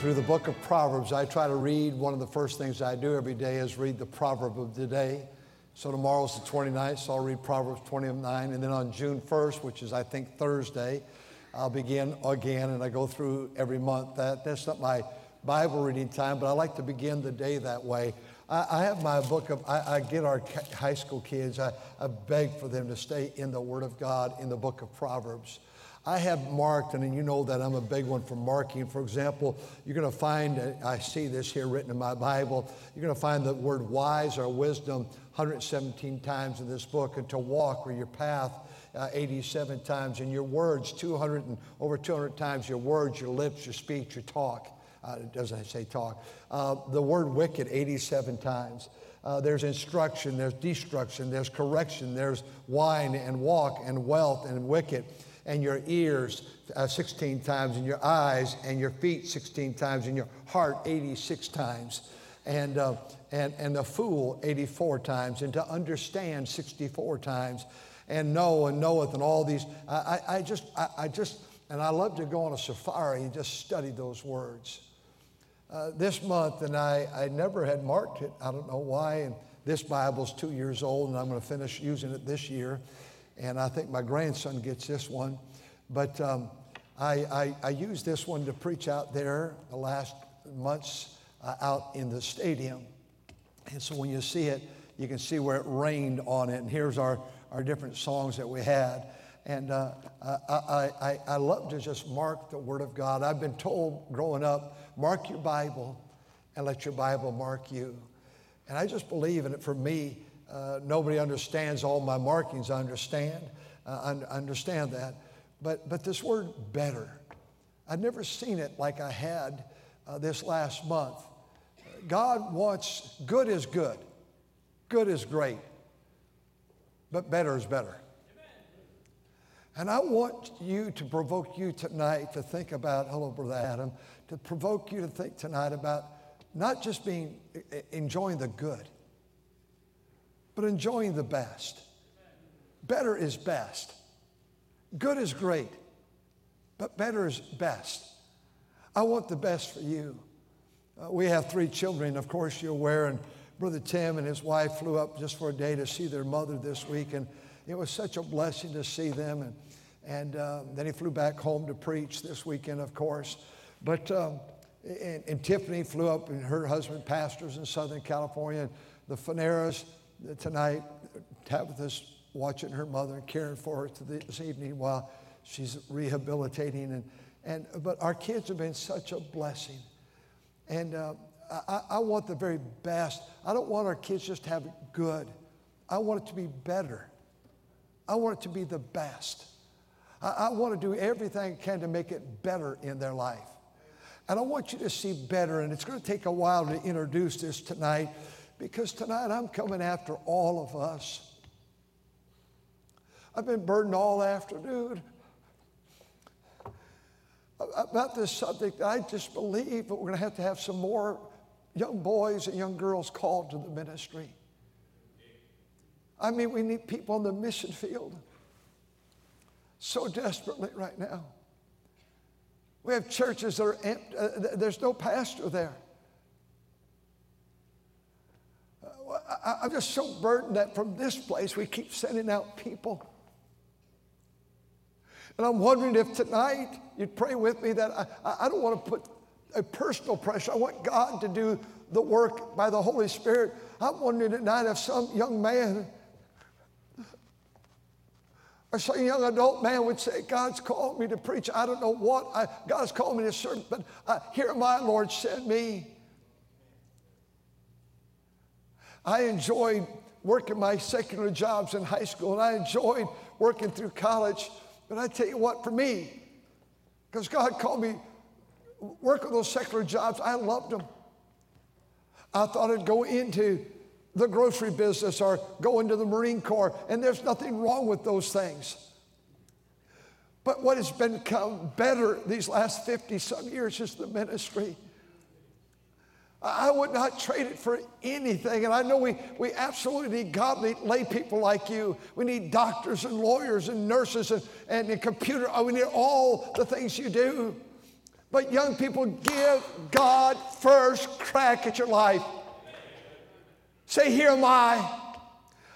through the book of Proverbs. I try to read, one of the first things I do every day is read the proverb of the day. So tomorrow's the 29th, so I'll read Proverbs 29. And then on June 1st, which is I think Thursday, I'll begin again and I go through every month. That, that's not my Bible reading time, but I like to begin the day that way. I, have my book of, I, I get our high school kids, I, I beg for them to stay in the Word of God in the book of Proverbs. I have marked, and you know that I'm a big one for marking. For example, you're going to find, I see this here written in my Bible, you're going to find the word wise or wisdom 117 times in this book, and to walk or your path uh, 87 times, and your words 200 and over 200 times, your words, your lips, your speech, your talk. Uh, doesn't say talk. Uh, the word wicked 87 times. Uh, there's instruction, there's destruction, there's correction, there's wine and walk and wealth and wicked and your ears uh, 16 times, and your eyes and your feet 16 times, and your heart 86 times, and, uh, and, and the fool 84 times, and to understand 64 times, and know and knoweth, and all these. I, I, I just, I, I, just, and I love to go on a safari and just study those words. Uh, this month, and I, I never had marked it. I don't know why. And this Bible's two years old, and I'm going to finish using it this year and I think my grandson gets this one. But um, I, I, I used this one to preach out there the last months uh, out in the stadium. And so when you see it, you can see where it rained on it. And here's our, our different songs that we had. And uh, I, I, I love to just mark the Word of God. I've been told growing up, mark your Bible and let your Bible mark you. And I just believe in it for me. Uh, nobody understands all my markings. I understand. Uh, I understand that. But, but this word better, I'd never seen it like I had uh, this last month. God wants good is good, good is great, but better is better. And I want you to provoke you tonight to think about, hello, Brother Adam, to provoke you to think tonight about not just being enjoying the good but enjoying the best. Better is best. Good is great, but better is best. I want the best for you. Uh, we have three children, of course, you're aware, and Brother Tim and his wife flew up just for a day to see their mother this week, and it was such a blessing to see them. And, and uh, then he flew back home to preach this weekend, of course. But um, and, and, Tiffany flew up, and her husband pastors in Southern California. And the Faneras, tonight, Tabitha's watching her mother and caring for her this evening while she's rehabilitating. And, and, but our kids have been such a blessing. And uh, I, I want the very best. I don't want our kids just to have it good. I want it to be better. I want it to be the best. I, I want to do everything I can to make it better in their life. And I want you to see better, and it's going to take a while to introduce this tonight. Because tonight I'm coming after all of us. I've been burdened all afternoon about this subject. I just believe that we're going to have to have some more young boys and young girls called to the ministry. I mean, we need people on the mission field so desperately right now. We have churches that are empty, uh, there's no pastor there. I, am just so burdened that from this place we keep sending out people. And I'm wondering if tonight you'd pray with me that I, I don't want to put a personal pressure. I want God to do the work by the Holy Spirit. I'm wondering tonight if some young man or some young adult man would say, God's called me to preach. I don't know what. I, God's called me to serve, but uh, here my Lord, send me. I enjoyed working my secular jobs in high school, and I enjoyed working through college. But I tell you what, for me, because God called me work working those secular jobs, I loved them. I thought I'd go into the grocery business or go into the Marine Corps, and there's nothing wrong with those things. But what has become better these last 50 some years is the ministry. I would not trade it for anything. And I know we, we absolutely need godly lay people like you. We need doctors and lawyers and nurses and, and, and computer. Oh, we need all the things you do. But young people, give God first crack at your life. Say, Here am I.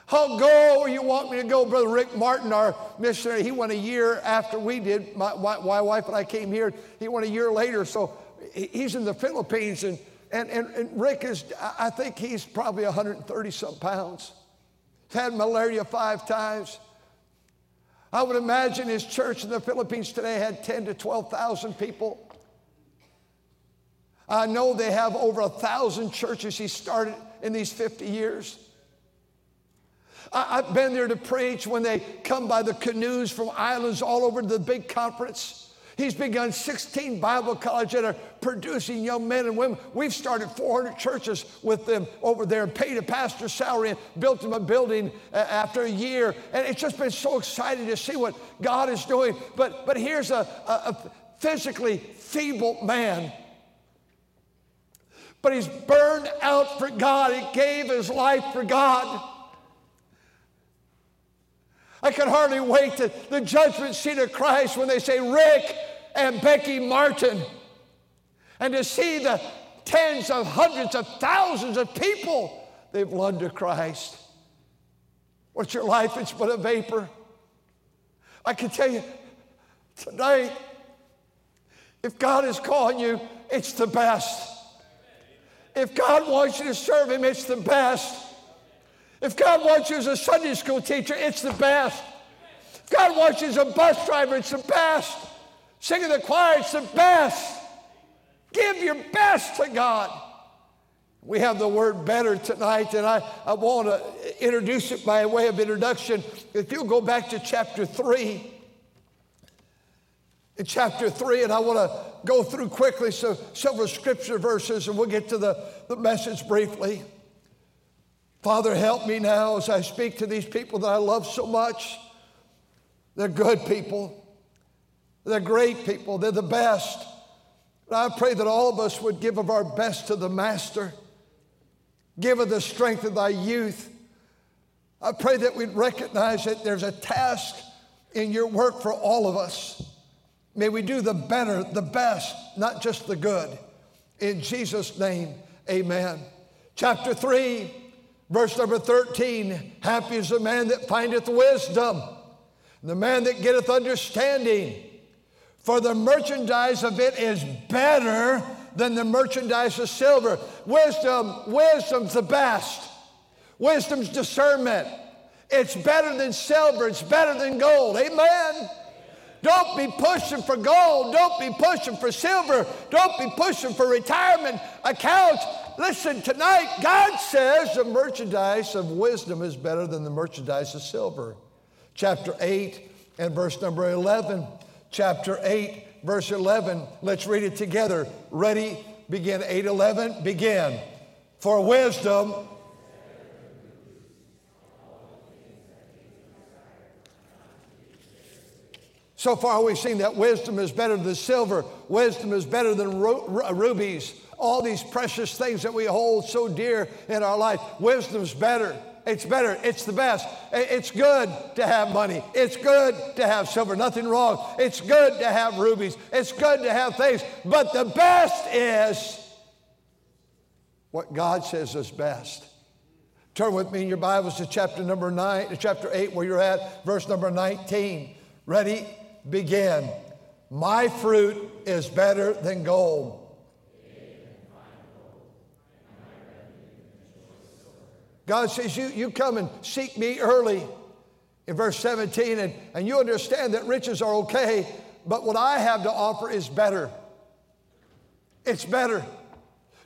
I'll go where you want me to go. Brother Rick Martin, our missionary, he went a year after we did. My, my, my wife and I came here. He went a year later. So he's in the Philippines. And, and, and, and Rick is, I think he's probably 130 some pounds. He's had malaria five times. I would imagine his church in the Philippines today had 10 to 12,000 people. I know they have over a thousand churches he started in these 50 years. I, have been there to preach when they come by the canoes from islands all over the big conference. He's begun 16 Bible colleges that are producing young men and women. We've started 400 churches with them over there paid a pastor's salary and built them a building uh, after a year. And it's just been so exciting to see what God is doing. But, but here's a, a, a physically feeble man but he's burned out for God. He gave his life for God. I can hardly wait to the judgment seat of Christ when they say Rick and Becky Martin, and to see the tens of hundreds of thousands of people they've won to Christ. What's your life? It's but a vapor. I can tell you tonight, if God is calling you, it's the best. If God wants you to serve Him, it's the best. If God wants you as a Sunday school teacher, it's the best. If God wants you as a bus driver, it's the best. Singing the choir, it's the best. Give your best to God. We have the word better tonight, and I, I want to introduce it by way of introduction. If you'll go back to chapter 3, in chapter 3, and I want to go through quickly so several scripture verses, and we'll get to the, the message briefly. Father, help me now as I speak to these people that I love so much. They're good people. They're great people. They're the best. And I pray that all of us would give of our best to the Master. Give of the strength of thy youth. I pray that we'd recognize that there's a task in your work for all of us. May we do the better, the best, not just the good. In Jesus' name, amen. Chapter 3, verse number 13 Happy is the man that findeth wisdom, the man that getteth understanding. For the merchandise of it is better than the merchandise of silver. Wisdom, wisdom's the best. Wisdom's discernment. It's better than silver, it's better than gold. Amen. Don't be pushing for gold. Don't be pushing for silver. Don't be pushing for retirement accounts. Listen, tonight, God says the merchandise of wisdom is better than the merchandise of silver. Chapter 8 and verse number 11. Chapter 8, verse 11. Let's read it together. Ready? Begin. 8 11. Begin. For wisdom So far, we've seen that wisdom is better than silver, wisdom is better than rubies. All these precious things that we hold so dear in our life, wisdom's better. It's better. It's the best. It's good to have money. It's good to have silver. Nothing wrong. It's good to have rubies. It's good to have things. But the best is what God says is best. Turn with me in your Bibles to chapter number nine, chapter eight, where you're at, verse number 19. Ready? Begin. My fruit is better than gold. God says, you, you come and seek me early in verse 17, and, and you understand that riches are okay, but what I have to offer is better. It's better.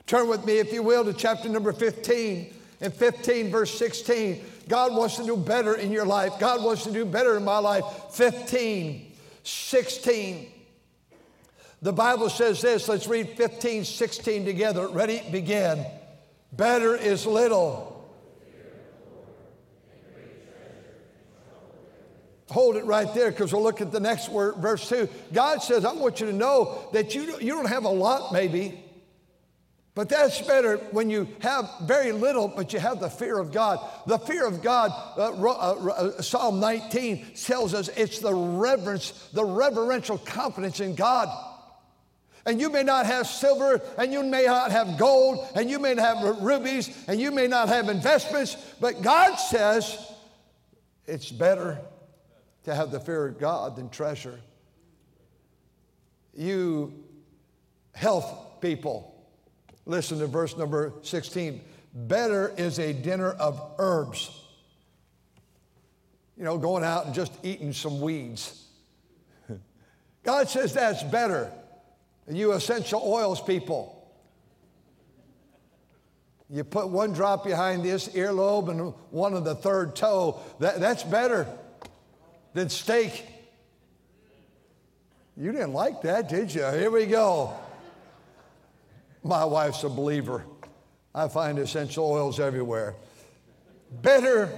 Turn with me, if you will, to chapter number 15. and 15, verse 16, God wants to do better in your life. God wants to do better in my life. 15. 16. The Bible says this. Let's read 15, 16 together. Ready? Begin. Better is little. Hold it right there because we'll look at the next word, verse 2. God says, I want you to know that you, you don't have a lot, maybe, but that's better when you have very little, but you have the fear of God. The fear of God, uh, uh, uh, Psalm 19 tells us it's the reverence, the reverential confidence in God. And you may not have silver, and you may not have gold, and you may not have rubies, and you may not have investments, but God says it's better to have the fear of God than treasure. You health people, listen to verse number 16. Better is a dinner of herbs. You know, going out and just eating some weeds. God says that's better. You essential oils people. You put one drop behind this earlobe and one on the third toe. That, that's better than steak. You didn't like that, did you? Here we go. My wife's a believer. I find essential oils everywhere. Better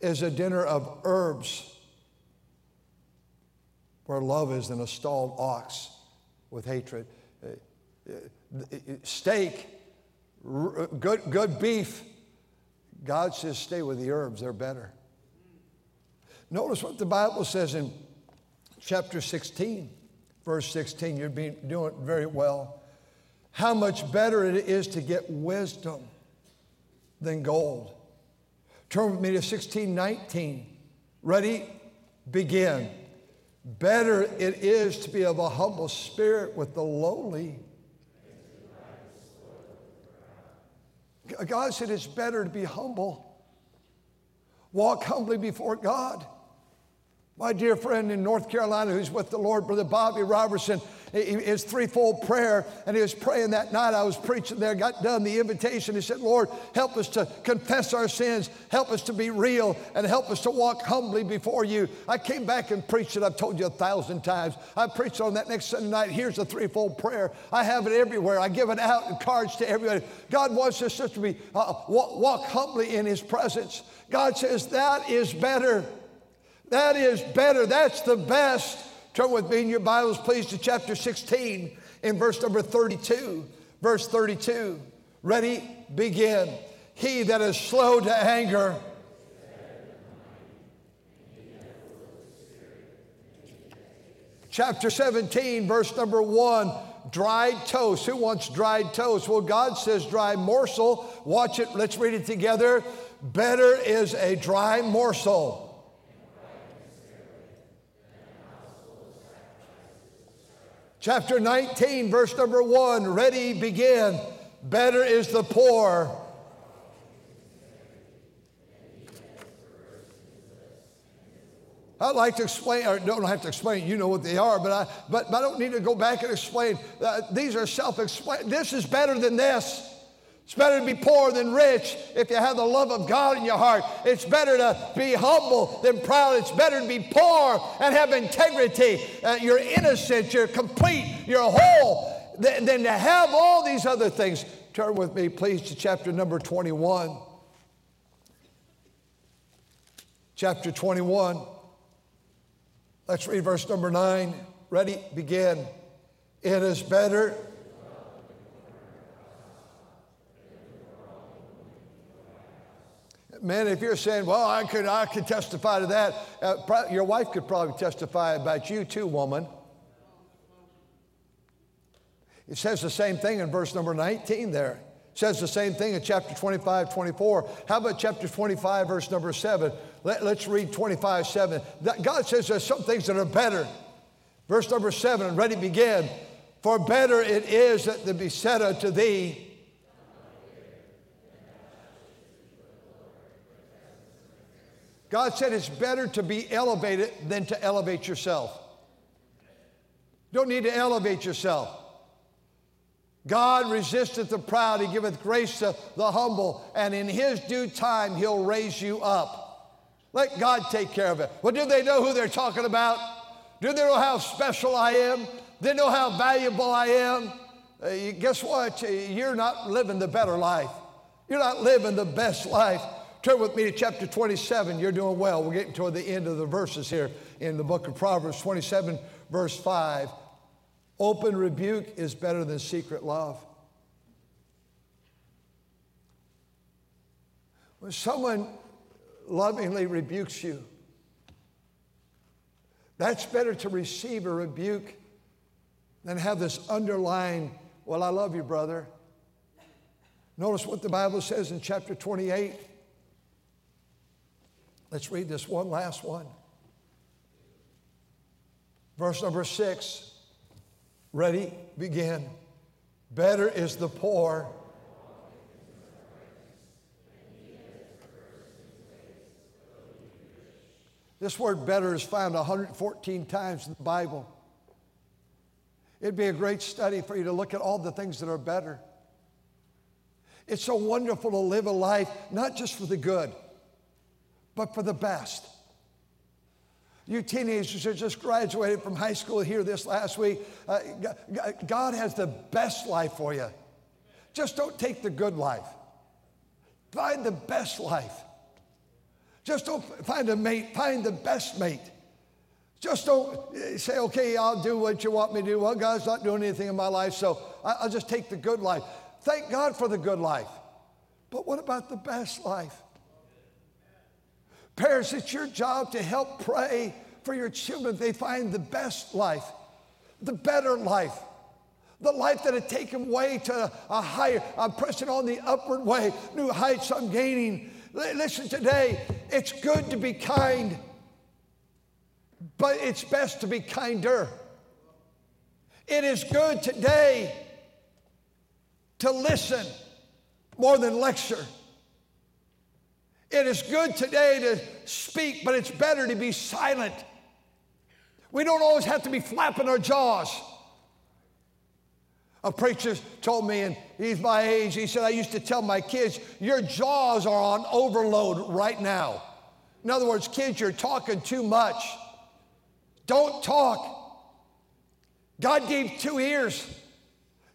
is a dinner of herbs where love is than a stalled ox with hatred. Steak, good, good beef. God says, stay with the herbs, they're better. Notice what the Bible says in chapter 16, verse 16. You're being, doing very well. How much better it is to get wisdom than gold. Turn with me to 16, 19. Ready? Begin. Better it is to be of a humble spirit with the lowly. God said it's better to be humble. Walk humbly before God. My dear friend in North Carolina who's with the Lord, Brother Bobby Robertson, his threefold prayer, and he was praying that night. I was preaching there, got done the invitation. He said, Lord, help us to confess our sins, help us to be real, and help us to walk humbly before you. I came back and preached it. I've told you a thousand times. I preached on that next Sunday night. Here's the threefold prayer. I have it everywhere. I give it out in cards to everybody. God wants us just to be uh, walk, walk humbly in his presence. God says that is better. That is better. That's the best. Turn with me in your Bibles, please, to chapter 16 in verse number 32. Verse 32. Ready? Begin. He that is slow to anger. Chapter 17, verse number 1 dried toast. Who wants dried toast? Well, God says dry morsel. Watch it. Let's read it together. Better is a dry morsel Chapter 19, verse number 1 ready, begin. Better is the poor. I'd like to explain, or don't have to explain, you know what they are, but I, but, but I don't need to go back and explain. Uh, these are self explain. This is better than this. It's better to be poor than rich if you have the love of God in your heart. It's better to be humble than proud. It's better to be poor and have integrity. Uh, you're innocent, you're complete, you're whole, than, than to have all these other things. Turn with me, please, to chapter number 21. Chapter 21. Let's read verse number 9. Ready? Begin. It is better Man, if you're saying, well, I could, I could testify to that, uh, your wife could probably testify about you too, woman. It says the same thing in verse number 19 there. It says the same thing in chapter 25, 24. How about chapter 25, verse number 7? Let, us read 25, 7. God says there's some things that are better. Verse number 7, and ready, begin. For better it is that the be said unto thee, God said it's better to be elevated than to elevate yourself. Don't need to elevate yourself. God resisteth the proud, He giveth grace to the humble, and in His due time He'll raise you up. Let God take care of it. Well, do they know who they're talking about? Do they know how special I am? They know how valuable I am. Uh, guess what? You're not living the better life. You're not living the best life. Turn with me to chapter 27. You're doing well. We're getting toward the end of the verses here in the book of Proverbs 27, verse 5. Open rebuke is better than secret love. When someone lovingly rebukes you, that's better to receive a rebuke than have this underlying, well, I love you, brother. Notice what the Bible says in chapter 28. Let's read this one last one. Verse number six. Ready? Begin. Better is the poor. This word better is found 114 times in the Bible. It'd be a great study for you to look at all the things that are better. It's so wonderful to live a life not just for the good, but for the best. You teenagers who just graduated from high school here this last week, uh, God has the best life for you. Just don't take the good life. Find the best life. Just don't find a mate, find the best mate. Just don't uh, say, okay, I'll do what you want me to do. Well, God's not doing anything in my life, so I'll just take the good life. Thank God for the good life. But what about the best life? Parents, it's your job to help pray for your children they find the best life, the better life, the life that had taken way to a higher. I'm pressing on the upward way, new heights I'm gaining. Listen, today, it's good to be kind, but it's best to be kinder. It is good today to listen more than lecture. It is good today to speak, but it's better to be silent. We don't always have to be flapping our jaws. A preacher told me, and he's my age, he said, I used to tell my kids, your jaws are on overload right now. In other words, kids, you're talking too much. Don't talk. God gave two ears.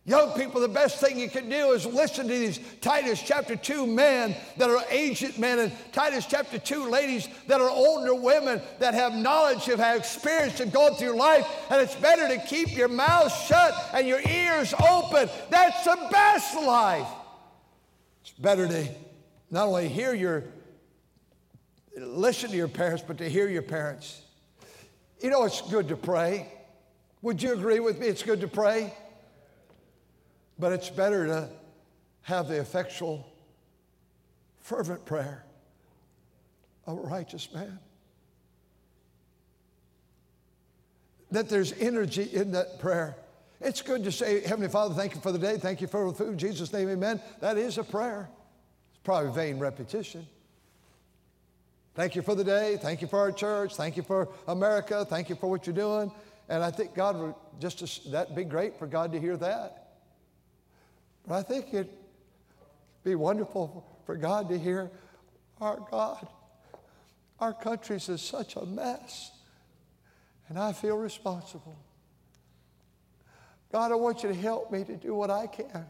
Young people, the best thing you can do is listen to these Titus chapter 2 men that are aged men and Titus chapter 2 ladies that are older women that have knowledge, have had experience, and gone through life. And it's better to keep your mouth shut and your ears open. That's the best life. It's better to not only hear your, listen to your parents, but to hear your parents. You know, it's good to pray. Would you agree with me? It's good to pray. But it's better to have the effectual, fervent prayer of a righteous man. That there's energy in that prayer. It's good to say, Heavenly Father, thank you for the day. Thank you for the food. In Jesus' name, amen. That is a prayer. It's probably vain repetition. Thank you for the day. Thank you for our church. Thank you for America. Thank you for what you're doing. And I think God would just, that'd be great for God to hear that. But I think it'd be wonderful for God to hear our God. Our country's in such a mess, and I feel responsible. God, I want you to help me to do what I can.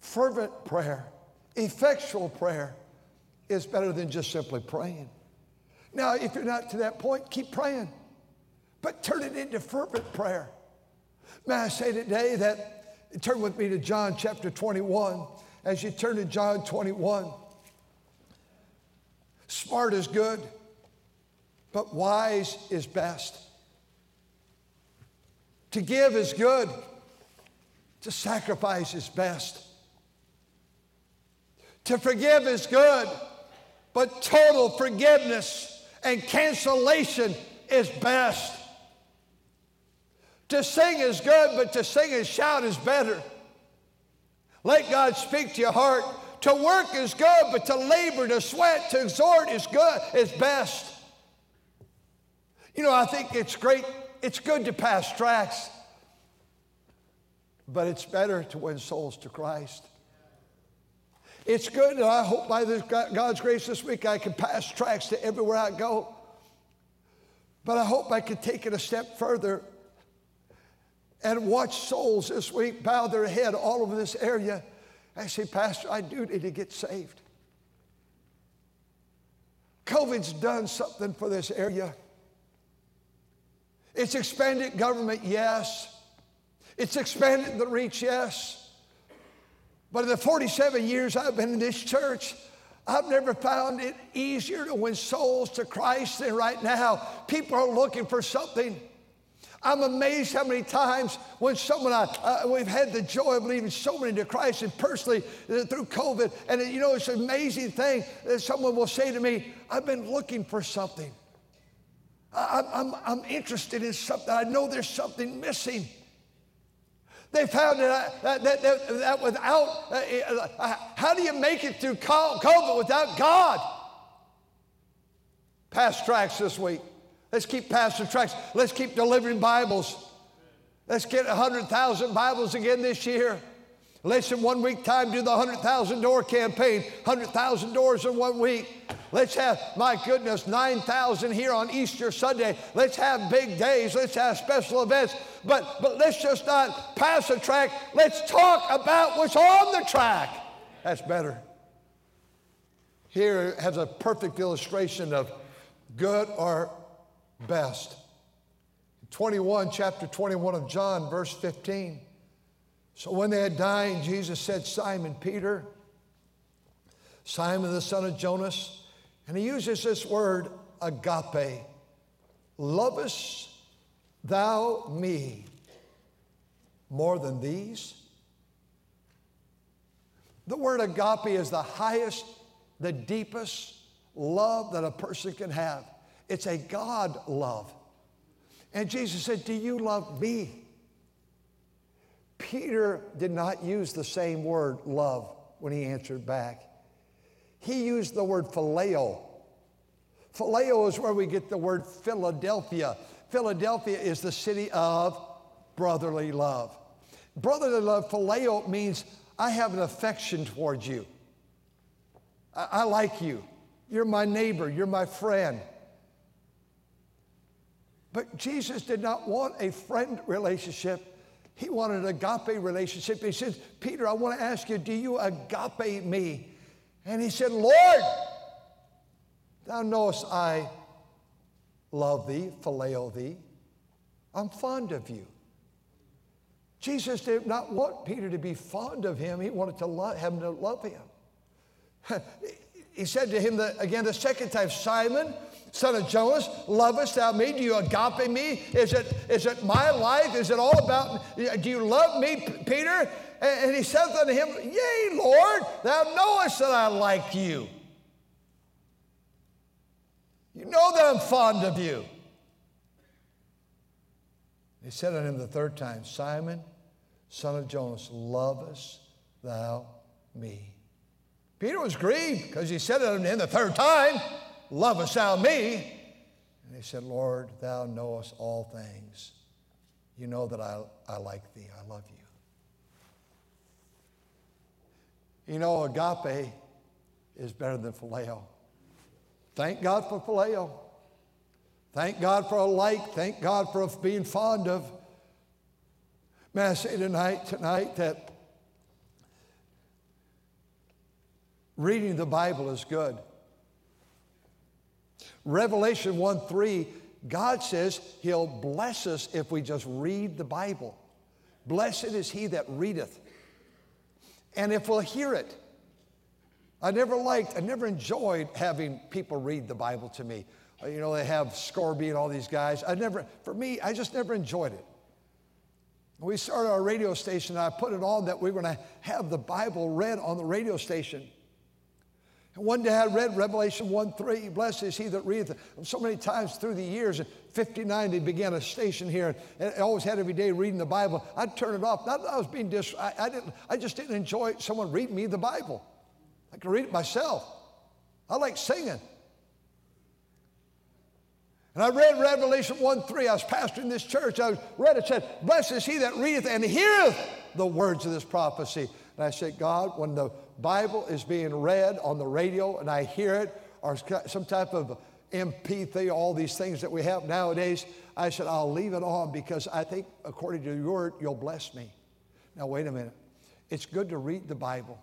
Fervent prayer, effectual prayer is better than just simply praying. Now, if you're not to that point, keep praying, but turn it into fervent prayer. May I say today that Turn with me to John chapter 21. As you turn to John 21, smart is good, but wise is best. To give is good, to sacrifice is best. To forgive is good, but total forgiveness and cancellation is best. To sing is good, but to sing and shout is better. Let God speak to your heart. To work is good, but to labor, to sweat, to exhort is good, is best. You know, I think it's great, it's good to pass tracts, but it's better to win souls to Christ. It's good, and I hope by this, God's grace this week I can pass tracts to everywhere I go. But I hope I can take it a step further and watch souls this week bow their head all over this area and say, Pastor, I do need to get saved. COVID's done something for this area. It's expanded government, yes. It's expanded the reach, yes. But in the 47 years I've been in this church, I've never found it easier to win souls to Christ than right now. People are looking for something. I'm amazed how many times when someone I, uh, we've had the joy of leading so many to Christ and personally uh, through COVID, and uh, you know it's an amazing thing that someone will say to me, "I've been looking for something. I, I'm, I'm interested in something. I know there's something missing." They found that, that, that, that without, uh, uh, how do you make it through COVID without God? Past tracts this week. Let's keep passing tracts. Let's keep delivering Bibles. Let's get 100,000 Bibles again this year. Let's in one week time do the 100,000 door campaign, 100,000 doors in one week. Let's have, my goodness, 9,000 here on Easter Sunday. Let's have big days. Let's have special events. But, but let's just not pass a tract. Let's talk about what's on the tract. That's better. Here has a perfect illustration of good or best. 21, chapter 21 of John, verse 15. So when they had dined, Jesus said, Simon Peter, Simon the son of Jonas, and he uses this word agape. Lovest thou me more than these? The word agape is the highest, the deepest love that a person can have. It's a God love. And Jesus said, Do you love me? Peter did not use the same word, love, when he answered back. He used the word phileo. Phileo is where we get the word Philadelphia. Philadelphia is the city of brotherly love. Brotherly love, phileo, means I have an affection towards you. I, I like you. You're my neighbor. You're my friend. But Jesus did not want a friend relationship. He wanted an agape relationship. He said, Peter, I want to ask you, do you agape me? And he said, Lord, thou knowest I love thee, phileo thee. I'm fond of you. Jesus did not want Peter to be fond of him. He wanted to love, him to love him. he said to him the, again the second time, Simon, son of Jonas, lovest thou me? Do you agape me? Is it, is it my life? Is it all about, do you love me, Peter? And he says unto him, Yea, Lord, thou knowest that I like you. You know that I'm fond of you. He said unto him the third time, Simon, son of Jonas, lovest thou me? Peter was grieved because he said it unto him the third time, Lovest thou me? And he said, Lord, thou knowest all things. You know that I, I like thee. I love you. You know, agape is better than phileo. Thank God for phileo. Thank God for a like. Thank God for being fond of. May I say tonight, tonight that reading the Bible is good. Revelation 1 3, God says He'll bless us if we just read the Bible. Blessed is he that readeth and if we'll hear it. I never liked, I never enjoyed having people read the Bible to me. Uh, you know, they have Scourby and all these guys. I never, for me, I just never enjoyed it. We started our radio station, and I put it on that we were going to have the Bible read on the radio station. One day I read Revelation 1 3, blessed is he that readeth. So many times through the years, in 59, they began a station here, and I always had every day reading the Bible. I'd turn it off. Not I was being dis, I, I, didn't, I just didn't enjoy someone reading me the Bible. I could read it myself. I like singing. And I read Revelation 1 3. I was pastoring this church. I read it, said, Blessed is he that readeth and heareth the words of this prophecy. And I said, God, when the Bible is being read on the radio and I hear it, or some type of MP3, all these things that we have nowadays. I said, I'll leave it on because I think, according to your word, you'll bless me. Now, wait a minute. It's good to read the Bible.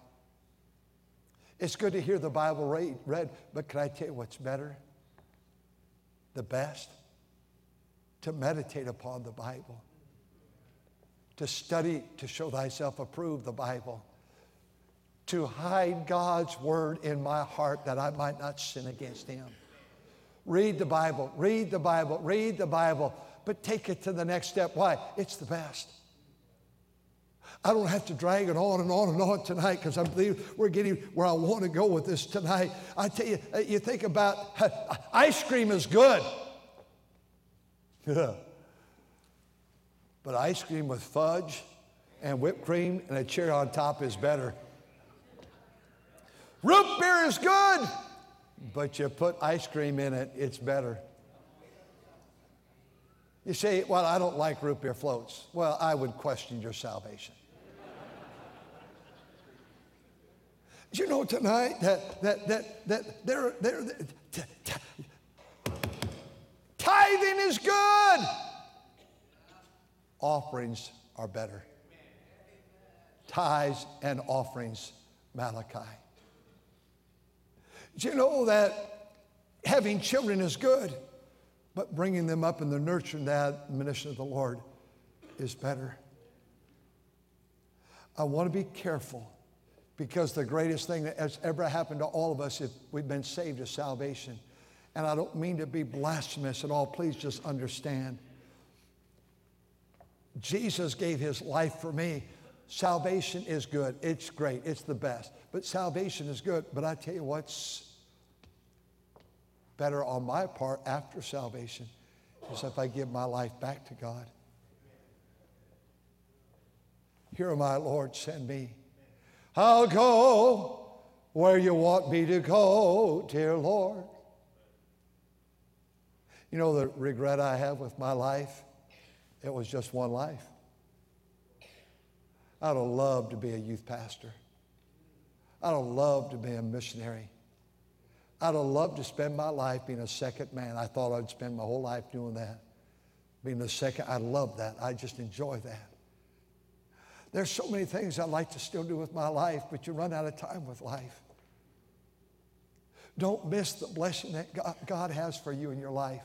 It's good to hear the Bible read, read, but can I tell you what's better? The best? To meditate upon the Bible, to study, to show thyself approved, the Bible, to hide God's word in my heart that I might not sin against him. Read the Bible, read the Bible, read the Bible, but take it to the next step. Why? It's the best. I don't have to drag it on and on and on tonight because I believe we're getting where I want to go with this tonight. I tell you, you think about ice cream is good. but ice cream with fudge and whipped cream and a cherry on top is better. Root beer is good, but you put ice cream in it, it's better. You say, Well, I don't like root beer floats. Well, I would question your salvation. You know tonight that that that that there there t- t- tithing is good. Offerings are better. Tithes and offerings, Malachi. Do you know that having children is good, but bringing them up in the nurture and admonition of the Lord is better? I want to be careful because the greatest thing that has ever happened to all of us if we've been saved is salvation. And I don't mean to be blasphemous at all. Please just understand. Jesus gave his life for me. Salvation is good. It's great. It's the best. But salvation is good. But I tell you what's better on my part after salvation is if I give my life back to God. Here I, Lord, send me. I'll go where you want me to go, dear Lord. You know the regret I have with my life? It was just one life. I'd have loved to be a youth pastor. I'd have loved to be a missionary. I'd have loved to spend my life being a second man. I thought I'd spend my whole life doing that. Being the second, I love that. I just enjoy that. There's so many things I'd like to still do with my life, but you run out of time with life. Don't miss the blessing that God has for you in your life.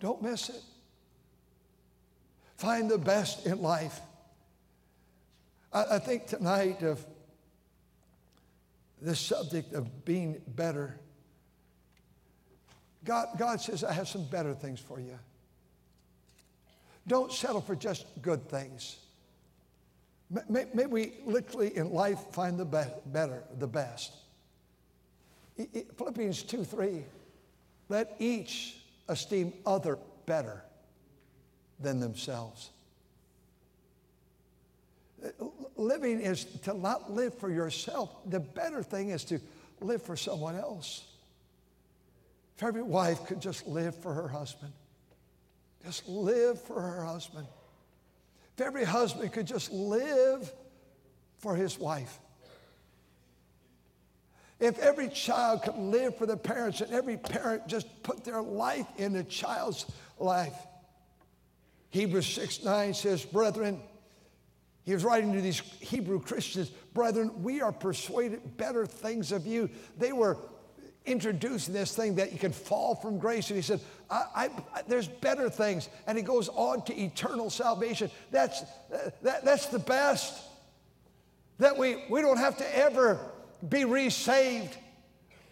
Don't miss it. Find the best in life. I, think tonight of this subject of being better. God, God says, I have some better things for you. Don't settle for just good things. May, may we literally in life find the be- better, the best. Philippians 2 3, let each esteem other better than themselves. Living is to not live for yourself. The better thing is to live for someone else. If every wife could just live for her husband, just live for her husband. If every husband could just live for his wife. If every child could live for the parents and every parent just put their life in the child's life. Hebrews 6 9 says, Brethren, he was writing to these Hebrew Christians, Brethren, we are persuaded better things of you. They were introducing this thing that you can fall from grace. And he said, I, I, there's better things. And he goes on to eternal salvation. That's, that, that's the best. That we, we don't have to ever be resaved.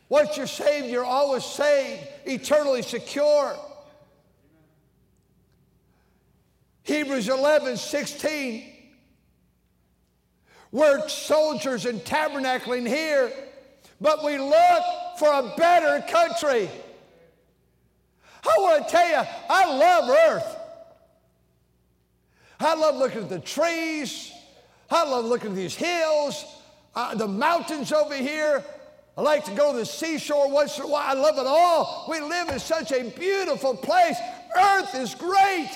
Once you're saved, you're always saved, eternally secure. Hebrews 11, 16. We're soldiers and tabernacling here but we look for a better country. I want to tell you, I love Earth. I love looking at the trees. I love looking at these hills, uh, the mountains over here. I like to go to the seashore once in a while. I love it all. We live in such a beautiful place. Earth is great.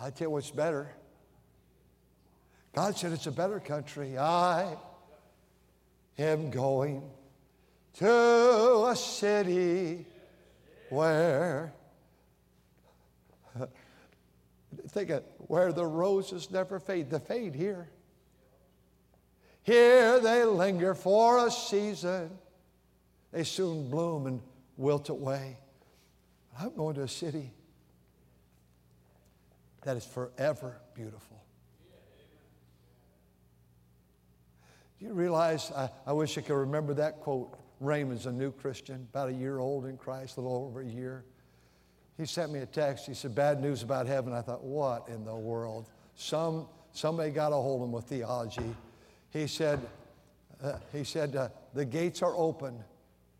I tell you what's better. God said it's a better country. I am going to a city where, think of where the roses never fade. They fade here. Here they linger for a season. They soon bloom and wilt away. I'm going to a city that is forever beautiful. Do you realize? I, I wish I could remember that quote. Raymond's a new Christian, about a year old in Christ, a little over a year. He sent me a text. He said, Bad news about heaven. I thought, What in the world? Some, somebody got a hold of him with theology. He said, uh, he said uh, The gates are open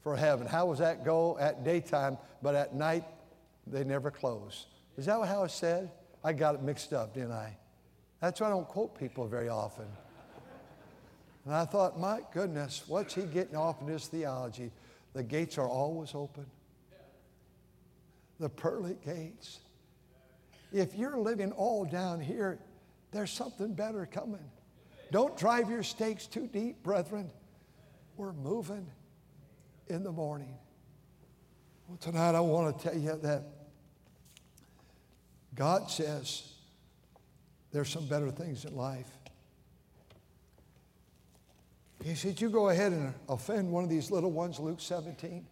for heaven. How does that go at daytime, but at night they never close? Is that how it said? I got it mixed up, didn't I? That's why I don't quote people very often. And I thought, my goodness, what's he getting off in his theology? The gates are always open. The pearly gates. If you're living all down here, there's something better coming. Don't drive your stakes too deep, brethren. We're moving in the morning. Well, tonight I want to tell you that God says there's some better things in life. He said, You go ahead and offend one of these little ones, Luke 17.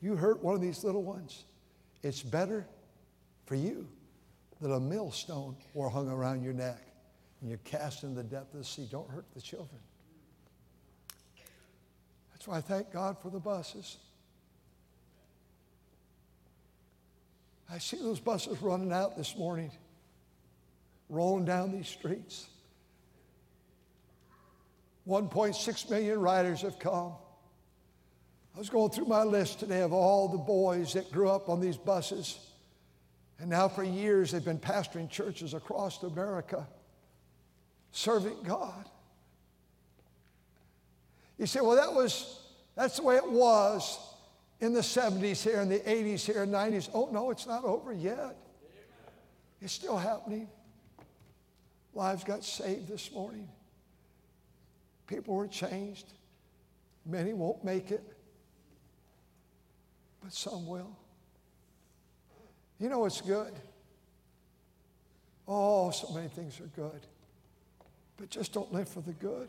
You hurt one of these little ones. It's better for you that a millstone were hung around your neck and you're cast in the depth of the sea. Don't hurt the children. That's why I thank God for the buses. I see those buses running out this morning, rolling down these streets. 1.6 million riders have come. I was going through my list today of all the boys that grew up on these buses. And now, for years, they've been pastoring churches across America, serving God. You say, well, that was, that's the way it was in the 70s here, in the 80s here, 90s. Oh, no, it's not over yet. It's still happening. Lives got saved this morning. People were changed. Many won't make it, but some will. You know what's good? Oh, so many things are good. But just don't live for the good.